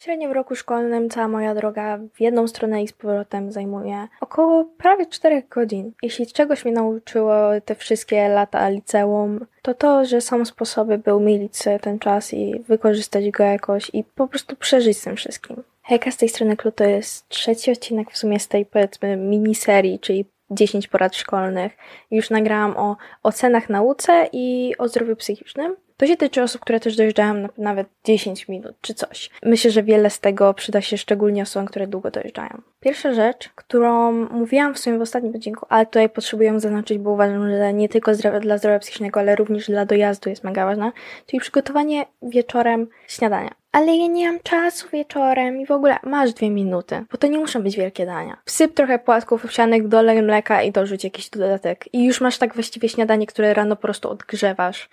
W roku szkolnym cała moja droga w jedną stronę i z powrotem zajmuje około prawie 4 godzin. Jeśli czegoś mnie nauczyło te wszystkie lata liceum, to to, że są sposoby, by umilić sobie ten czas i wykorzystać go jakoś i po prostu przeżyć z tym wszystkim. Hejka z tej strony Klu to jest trzeci odcinek w sumie z tej powiedzmy miniserii, czyli 10 porad szkolnych. Już nagrałam o ocenach nauce i o zdrowiu psychicznym. To się tyczy osób, które też dojeżdżają na nawet 10 minut czy coś. Myślę, że wiele z tego przyda się szczególnie osobom, które długo dojeżdżają. Pierwsza rzecz, którą mówiłam w sumie w ostatnim odcinku, ale tutaj potrzebuję zaznaczyć, bo uważam, że nie tylko dla zdrowia psychicznego, ale również dla dojazdu jest mega ważna, czyli przygotowanie wieczorem śniadania. Ale ja nie mam czasu wieczorem i w ogóle masz dwie minuty, bo to nie muszą być wielkie dania. Wsyp trochę płatków owsianych, dolej mleka i dorzuć jakiś dodatek. I już masz tak właściwie śniadanie, które rano po prostu odgrzewasz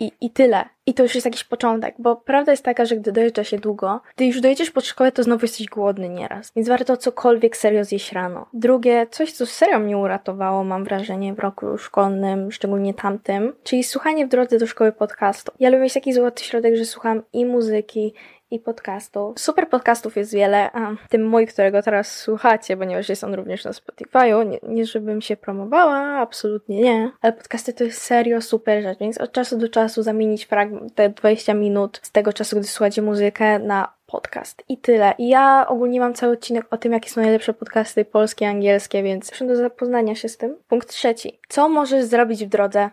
i, I tyle. I to już jest jakiś początek, bo prawda jest taka, że gdy dojeżdża się długo, gdy już dojedziesz pod szkołę, to znowu jesteś głodny nieraz. Więc warto cokolwiek serio zjeść rano. Drugie, coś co serio mnie uratowało, mam wrażenie, w roku szkolnym, szczególnie tamtym, czyli słuchanie w drodze do szkoły podcastu. Ja lubię mieć taki złoty środek, że słucham i muzyki, i podcastów. Super podcastów jest wiele, a tym mój, którego teraz słuchacie, ponieważ jest on również na Spotify'u, nie, nie żebym się promowała, absolutnie nie, ale podcasty to jest serio super rzecz, więc od czasu do czasu zamienić fragment, te 20 minut z tego czasu, gdy słuchacie muzykę na podcast. I tyle. I ja ogólnie mam cały odcinek o tym, jakie są najlepsze podcasty polskie, angielskie, więc proszę do zapoznania się z tym. Punkt trzeci. Co możesz zrobić w drodze,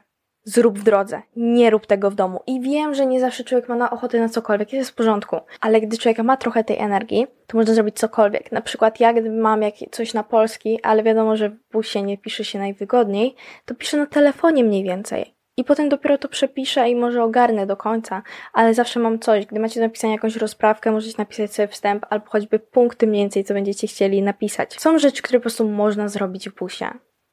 zrób w drodze, nie rób tego w domu. I wiem, że nie zawsze człowiek ma na ochotę na cokolwiek, jest w porządku, ale gdy człowiek ma trochę tej energii, to można zrobić cokolwiek. Na przykład ja, gdy mam jak, coś na polski, ale wiadomo, że w busie nie pisze się najwygodniej, to piszę na telefonie mniej więcej. I potem dopiero to przepiszę i może ogarnę do końca, ale zawsze mam coś. Gdy macie napisać jakąś rozprawkę, możecie napisać sobie wstęp albo choćby punkty mniej więcej, co będziecie chcieli napisać. Są rzeczy, które po prostu można zrobić w busie.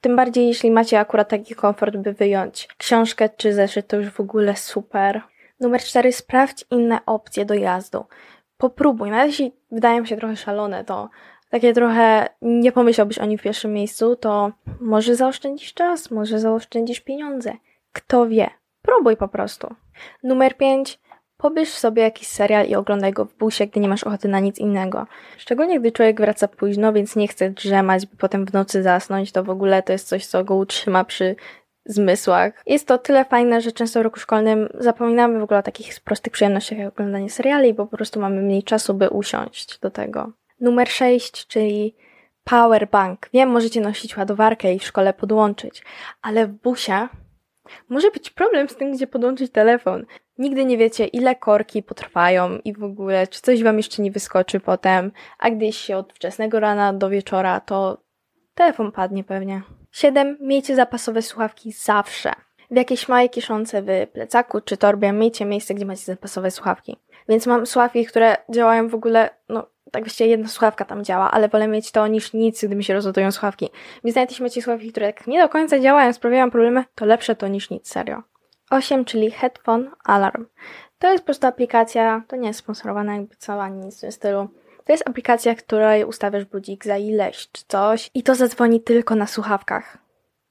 Tym bardziej, jeśli macie akurat taki komfort, by wyjąć książkę czy zeszyt, to już w ogóle super. Numer cztery, sprawdź inne opcje dojazdu. Popróbuj, nawet jeśli wydają się trochę szalone, to takie trochę nie pomyślałbyś o nich w pierwszym miejscu, to może zaoszczędzisz czas, może zaoszczędzisz pieniądze. Kto wie? Próbuj po prostu. Numer pięć, Pobierz sobie jakiś serial i oglądaj go w busie, gdy nie masz ochoty na nic innego. Szczególnie gdy człowiek wraca późno, więc nie chce drzemać, by potem w nocy zasnąć, to w ogóle to jest coś, co go utrzyma przy zmysłach. Jest to tyle fajne, że często w roku szkolnym zapominamy w ogóle o takich prostych przyjemnościach jak oglądanie seriali, bo po prostu mamy mniej czasu, by usiąść do tego. Numer 6, czyli powerbank. Wiem, możecie nosić ładowarkę i w szkole podłączyć, ale w busie może być problem z tym, gdzie podłączyć telefon. Nigdy nie wiecie, ile korki potrwają i w ogóle, czy coś wam jeszcze nie wyskoczy potem, a gdzieś się od wczesnego rana do wieczora, to telefon padnie pewnie. 7. Miejcie zapasowe słuchawki zawsze. W jakiejś małej kieszonce w plecaku czy torbie miejcie miejsce, gdzie macie zapasowe słuchawki. Więc mam słuchawki, które działają w ogóle, no tak właściwie jedna słuchawka tam działa, ale wolę mieć to niż nic, gdy mi się rozładują słuchawki. Więc nawet jeśli macie słuchawki, które tak nie do końca działają, sprawiają problemy, to lepsze to niż nic, serio. 8, czyli Headphone Alarm. To jest po prostu aplikacja, to nie jest sponsorowana jakby cała, nic w tym stylu. To jest aplikacja, której ustawiasz budzik za ileś czy coś i to zadzwoni tylko na słuchawkach.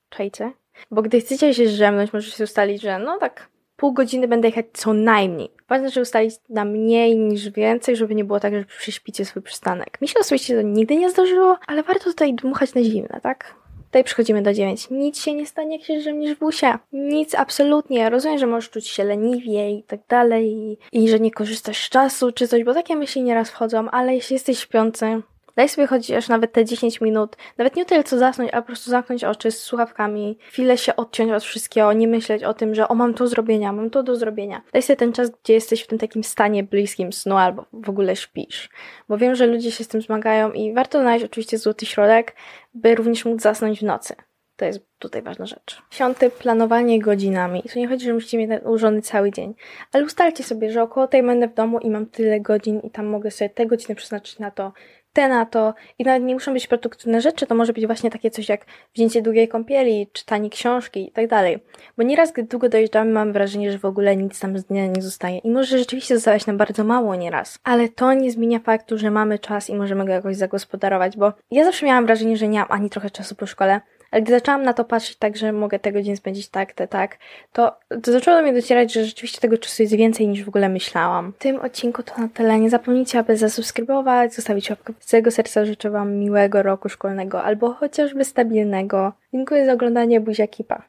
Czajcie? Bo gdy chcecie się zdrzemnąć, możecie się ustalić, że no tak pół godziny będę jechać co najmniej. Ważne, żeby ustalić na mniej niż więcej, żeby nie było tak, że prześpicie swój przystanek. Mi się osobiście to nigdy nie zdarzyło, ale warto tutaj dmuchać na zimne, tak? Tutaj przechodzimy do 9. Nic się nie stanie, jak się drzemniesz w busie. Nic, absolutnie. Rozumiem, że możesz czuć się leniwie i tak dalej i, i że nie korzystasz z czasu czy coś, bo takie myśli nieraz wchodzą, ale jeśli jesteś śpiący, Daj sobie chociaż nawet te 10 minut, nawet nie tyle co zasnąć, a po prostu zamknąć oczy z słuchawkami, chwilę się odciąć od wszystkiego, nie myśleć o tym, że o mam to zrobienia, mam to do zrobienia. Daj sobie ten czas, gdzie jesteś w tym takim stanie bliskim snu albo w ogóle śpisz. Bo wiem, że ludzie się z tym zmagają i warto znaleźć oczywiście złoty środek, by również móc zasnąć w nocy. To jest tutaj ważna rzecz. Piąty, planowanie godzinami. Tu nie chodzi, że musicie mieć ułożony cały dzień, ale ustalcie sobie, że około tej będę w domu i mam tyle godzin i tam mogę sobie te godziny przeznaczyć na to, te na to i nawet nie muszą być produktywne rzeczy, to może być właśnie takie coś jak wzięcie długiej kąpieli, czytanie książki i tak dalej. Bo nieraz, gdy długo dojeżdżamy, mam wrażenie, że w ogóle nic tam z dnia nie zostaje i może rzeczywiście zostawać nam bardzo mało nieraz. Ale to nie zmienia faktu, że mamy czas i możemy go jakoś zagospodarować, bo ja zawsze miałam wrażenie, że nie mam ani trochę czasu po szkole, Ale gdy zaczęłam na to patrzeć tak, że mogę tego dzień spędzić tak, te tak, to, to zaczęło do mnie docierać, że rzeczywiście tego czasu jest więcej niż w ogóle myślałam. W tym odcinku to na tyle. Nie zapomnijcie, aby zasubskrybować, zostawić łapkę. Z całego serca życzę Wam miłego roku szkolnego albo chociażby stabilnego. Dziękuję za oglądanie, buziaki, pa!